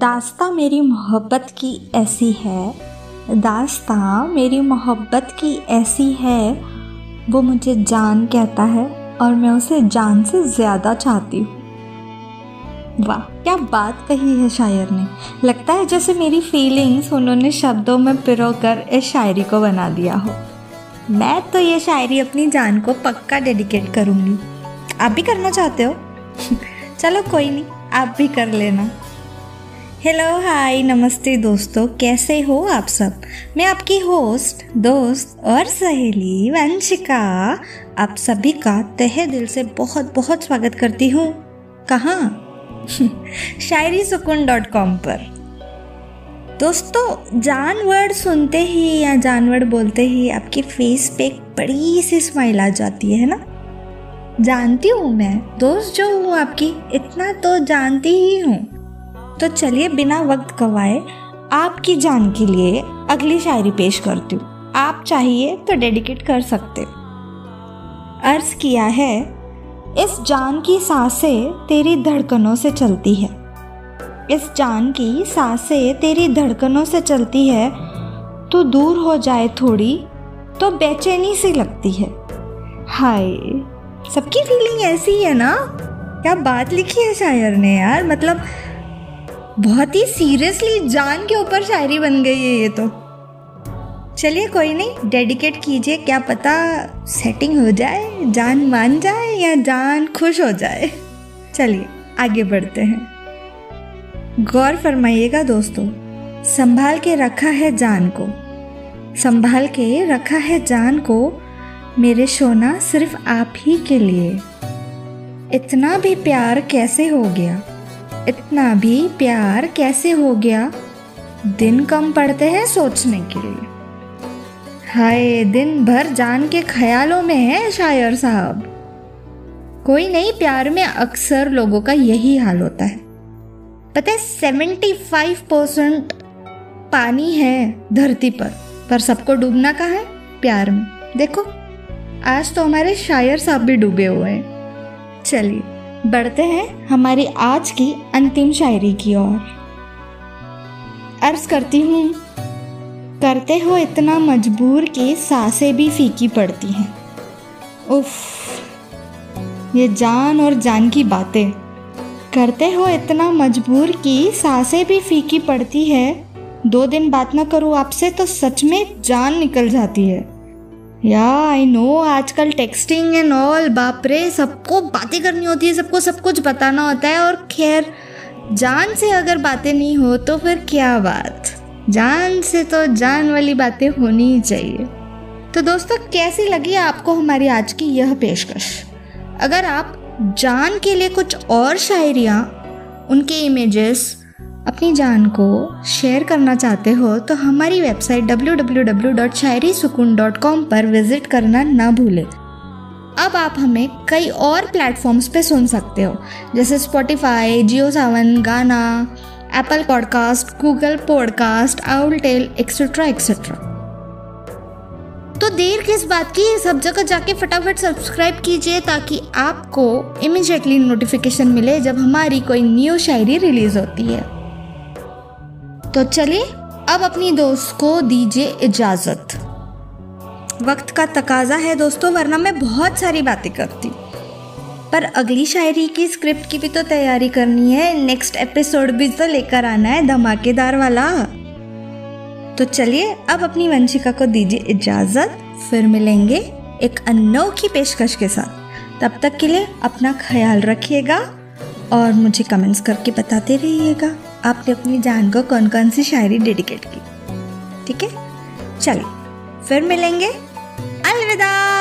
दास्ता मेरी मोहब्बत की ऐसी है, दास्ता मेरी मोहब्बत की ऐसी है, वो मुझे जान कहता है और मैं उसे जान से ज़्यादा चाहती हूँ। वाह, क्या बात कही है शायर ने। लगता है जैसे मेरी फीलिंग्स उन्होंने शब्दों में पिरो कर इस शायरी को बना दिया हो। मैं तो ये शायरी अपनी जान को पक्का डेडिकेट करूँगी। आप भी करना चाहते हो? चलो कोई नहीं, आप भी कर लेना। हेलो हाय नमस्ते दोस्तों, कैसे हो आप सब? मैं आपकी होस्ट दोस्त और सहेली वंशिका, आप सभी का तहे दिल से बहुत बहुत स्वागत करती हूँ। कहाँ? शायरी सुकून डॉट कॉम पर। दोस्तों, जानवर सुनते ही या जानवर बोलते ही आपके फेस पे एक बड़ी सी स्माइल आ जाती है ना? जानती हूँ मैं, दोस्त जो हूँ आपकी, इतना तो जानती ही हूँ। तो चलिए बिना वक्त गवाए आपकी जान के लिए अगली शायरी पेश करती हूँ। आप चाहिए तो डेडिकेट कर सकते अर्ज़ किया है, इस जान की साँसें तेरी धड़कनों से चलती है। इस जान की साँसें तेरी धड़कनों से चलती है। तो दूर हो जाए थोड़ी तो बेचैनी सी लगती है। हाय, सबकी फीलिंग ऐसी है ना? क्या बात लिखी है शायर ने यार? मतलब बहुत ही सीरियसली जान के ऊपर शायरी बन गई है ये तो। चलिए कोई नहीं डेडिकेट कीजिए, क्या पता सेटिंग हो जाए, जान मान जाए या जान खुश हो जाए। चलिए, आगे बढ़ते हैं। गौर फरमाइएगा दोस्तों, संभाल के रखा है जान को। संभाल के रखा है जान को मेरे सोना सिर्फ़ आप ही के लिए। इतना भी प्यार कैसे हो गया? इतना भी प्यार कैसे हो गया? दिन कम पड़ते हैं सोचने के लिए। हाय, दिन भर जान के ख्यालों में है शायर साहब। कोई नहीं, प्यार में अक्सर लोगों का यही हाल होता है। पता है सेवेंटी फाइव परसेंट पानी है धरती पर पर सबको डूबना कहा है? प्यार में। देखो, आज तो हमारे शायर साहब भी डूबे हुए हैं। चलिए। बढ़ते हैं हमारी आज की अंतिम शायरी की ओर। अर्ज़ करती हूँ, करते हो इतना मजबूर कि साँसें भी फीकी पड़ती हैं। उफ, ये जान और जान की बातें। करते हो इतना मजबूर कि साँसें भी फीकी पड़ती है। दो दिन बात ना करूँ आपसे तो सच में जान निकल जाती है। या आई नो आजकल टेक्सटिंग एंड ऑल बाप रे सबको बातें करनी होती है, सबको सब कुछ बताना होता है और खैर, जान से अगर बातें नहीं हो तो फिर क्या बात? जान से तो जान वाली बातें होनी ही चाहिए। तो दोस्तों, कैसी लगी आपको हमारी आज की यह पेशकश? अगर आप जान के लिए कुछ और शायरियाँ, उनके इमेजेस अपनी जान को शेयर करना चाहते हो तो हमारी वेबसाइट www.शायरीसुकून.com पर विज़िट करना ना भूलें। अब आप हमें कई और प्लेटफॉर्म्स पे सुन सकते हो, जैसे Spotify Jio Saavn Gaana Apple podcast Google podcast Owltail etcetera etcetera तो देर किस बात की? सब जगह जाके फटाफट सब्सक्राइब कीजिए, ताकि आपको इमिजिएटली नोटिफिकेशन मिले जब हमारी कोई न्यू शायरी रिलीज़ होती है। तो चलिए अब अपनी दोस्त को दीजिए इजाज़त। वक्त का तकाजा है दोस्तों, वरना मैं बहुत सारी बातें करती। पर अगली शायरी की स्क्रिप्ट की भी तो तैयारी करनी है। नेक्स्ट एपिसोड भी तो लेकर आना है, धमाकेदार वाला। तो चलिए, अब अपनी वंशिका को दीजिए इजाज़त। फिर मिलेंगे एक अनोखी पेशकश के साथ। तब तक के लिए अपना ख्याल रखिएगा और मुझे कमेंट्स करके बताते रहिएगा। आपने अपनी जान को कौन कौन सी शायरी डेडिकेट की? ठीक है? चलिए, फिर मिलेंगे। अलविदा!